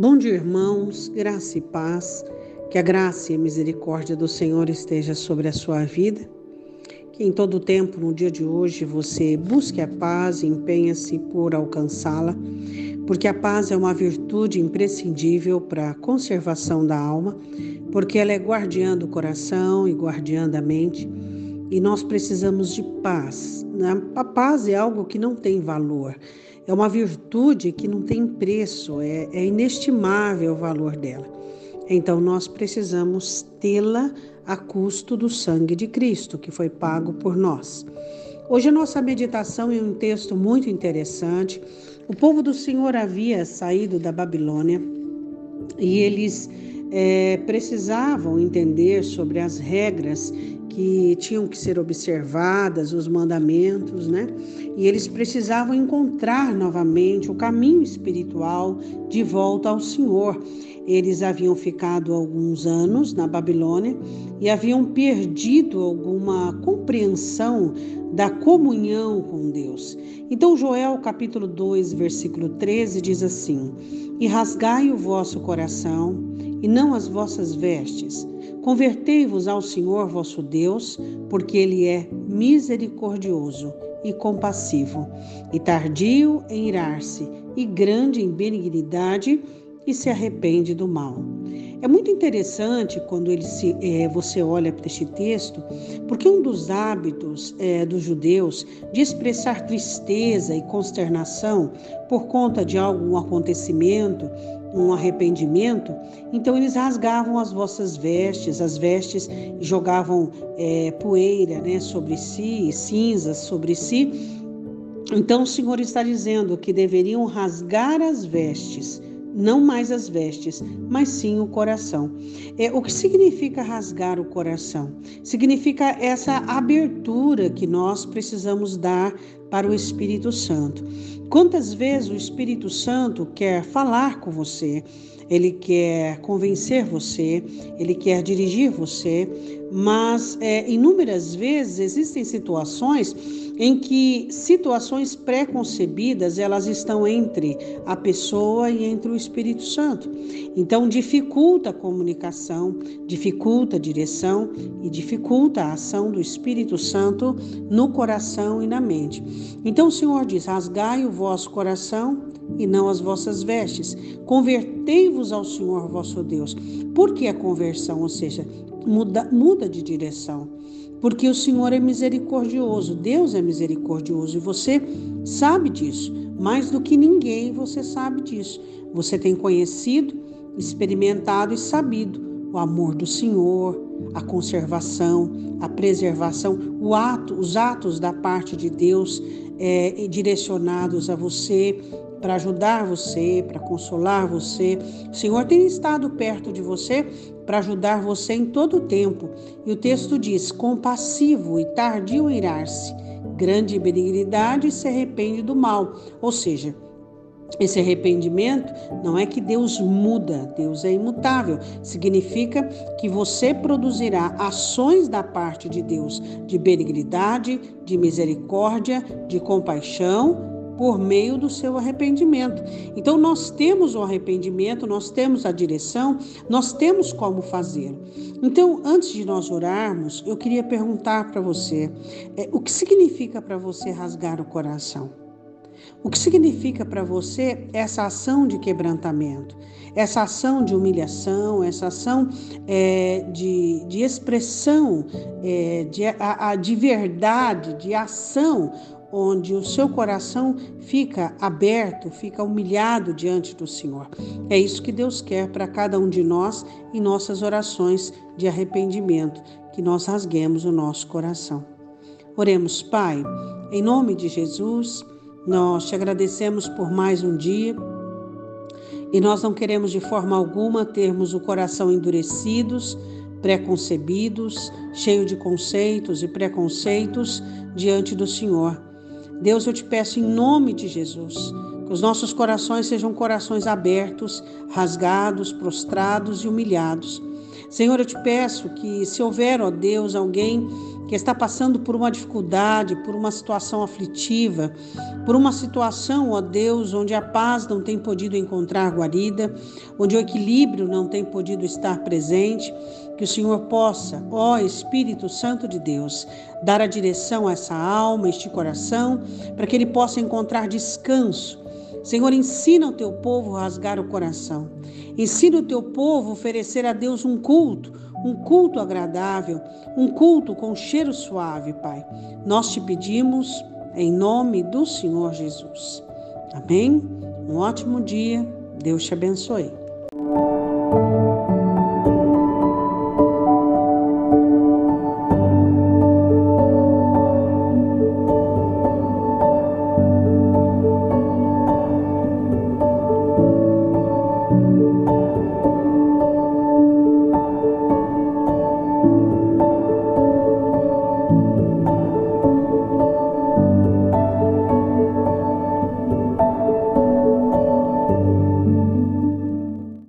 Bom dia, irmãos, graça e paz. Que a graça e a misericórdia do Senhor esteja sobre a sua vida. Que em todo tempo, no dia de hoje, você busque a paz e empenhe-se por alcançá-la, porque a paz é uma virtude imprescindível para a conservação da alma, porque ela é guardiã do coração e guardiã da mente. E nós precisamos de paz. Né? A paz é algo que não tem valor é uma virtude que não tem preço, é, é inestimável o valor dela. Então nós precisamos tê-la a custo do sangue de Cristo, que foi pago por nós. Hoje a nossa meditação é um texto muito interessante. O povo do Senhor havia saído da Babilônia e eles é, precisavam entender sobre as regras que tinham que ser observadas, os mandamentos, né? E eles precisavam encontrar novamente o caminho espiritual de volta ao Senhor. Eles haviam ficado alguns anos na Babilônia e haviam perdido alguma compreensão da comunhão com Deus. Então, Joel capítulo 2, versículo 13 diz assim: E rasgai o vosso coração e não as vossas vestes Convertei-vos ao Senhor vosso Deus, porque Ele é misericordioso e compassivo, e tardio em irar-se, e grande em benignidade, e se arrepende do mal. É muito interessante quando ele se, é, você olha para este texto, porque um dos hábitos é, dos judeus de expressar tristeza e consternação por conta de algum acontecimento um arrependimento, então eles rasgavam as vossas vestes, as vestes jogavam é, poeira né, sobre si, cinzas sobre si. Então o Senhor está dizendo que deveriam rasgar as vestes, não mais as vestes, mas sim o coração. É, o que significa rasgar o coração? Significa essa abertura que nós precisamos dar para o Espírito Santo. Quantas vezes o Espírito Santo quer falar com você, ele quer convencer você, ele quer dirigir você, mas é, inúmeras vezes existem situações em que situações pré-concebidas elas estão entre a pessoa e entre o Espírito Santo. Então dificulta a comunicação, dificulta a direção e dificulta a ação do Espírito Santo no coração e na mente. Então o Senhor diz: rasgai o vosso coração e não as vossas vestes. Convertei-vos ao Senhor vosso Deus. Por que a conversão? Ou seja, muda, muda de direção porque o Senhor é misericordioso, Deus é misericordioso e você sabe disso. Mais do que ninguém você sabe disso. Você tem conhecido, experimentado e sabido o amor do Senhor, a conservação, a preservação, ato, os atos da parte de Deus é, direcionados a você, para ajudar você, para consolar você. O Senhor tem estado perto de você para ajudar você em todo o tempo. E o texto diz: compassivo e tardio irar-se, grande benignidade se arrepende do mal. Ou seja, esse arrependimento não é que Deus muda, Deus é imutável. Significa que você produzirá ações da parte de Deus de benignidade, de misericórdia, de compaixão por meio do seu arrependimento. Então, nós temos o arrependimento, nós temos a direção, nós temos como fazê-lo. Então, antes de nós orarmos, eu queria perguntar para você: é, o que significa para você rasgar o coração? O que significa para você essa ação de quebrantamento, essa ação de humilhação, essa ação é, de, de expressão é, de, a, a, de verdade, de ação, onde o seu coração fica aberto, fica humilhado diante do Senhor. É isso que Deus quer para cada um de nós em nossas orações de arrependimento, que nós rasguemos o nosso coração. Oremos, Pai, em nome de Jesus, nós te agradecemos por mais um dia. E nós não queremos de forma alguma termos o coração endurecidos, preconcebidos, cheio de conceitos e preconceitos diante do Senhor. Deus, eu te peço em nome de Jesus, que os nossos corações sejam corações abertos, rasgados, prostrados e humilhados. Senhor, eu te peço que, se houver, ó Deus, alguém que está passando por uma dificuldade, por uma situação aflitiva, por uma situação, ó Deus, onde a paz não tem podido encontrar guarida, onde o equilíbrio não tem podido estar presente, que o Senhor possa, ó Espírito Santo de Deus, dar a direção a essa alma, a este coração, para que ele possa encontrar descanso. Senhor, ensina o teu povo a rasgar o coração. Ensina o teu povo a oferecer a Deus um culto, um culto agradável, um culto com cheiro suave, Pai. Nós te pedimos em nome do Senhor Jesus. Amém? Um ótimo dia. Deus te abençoe.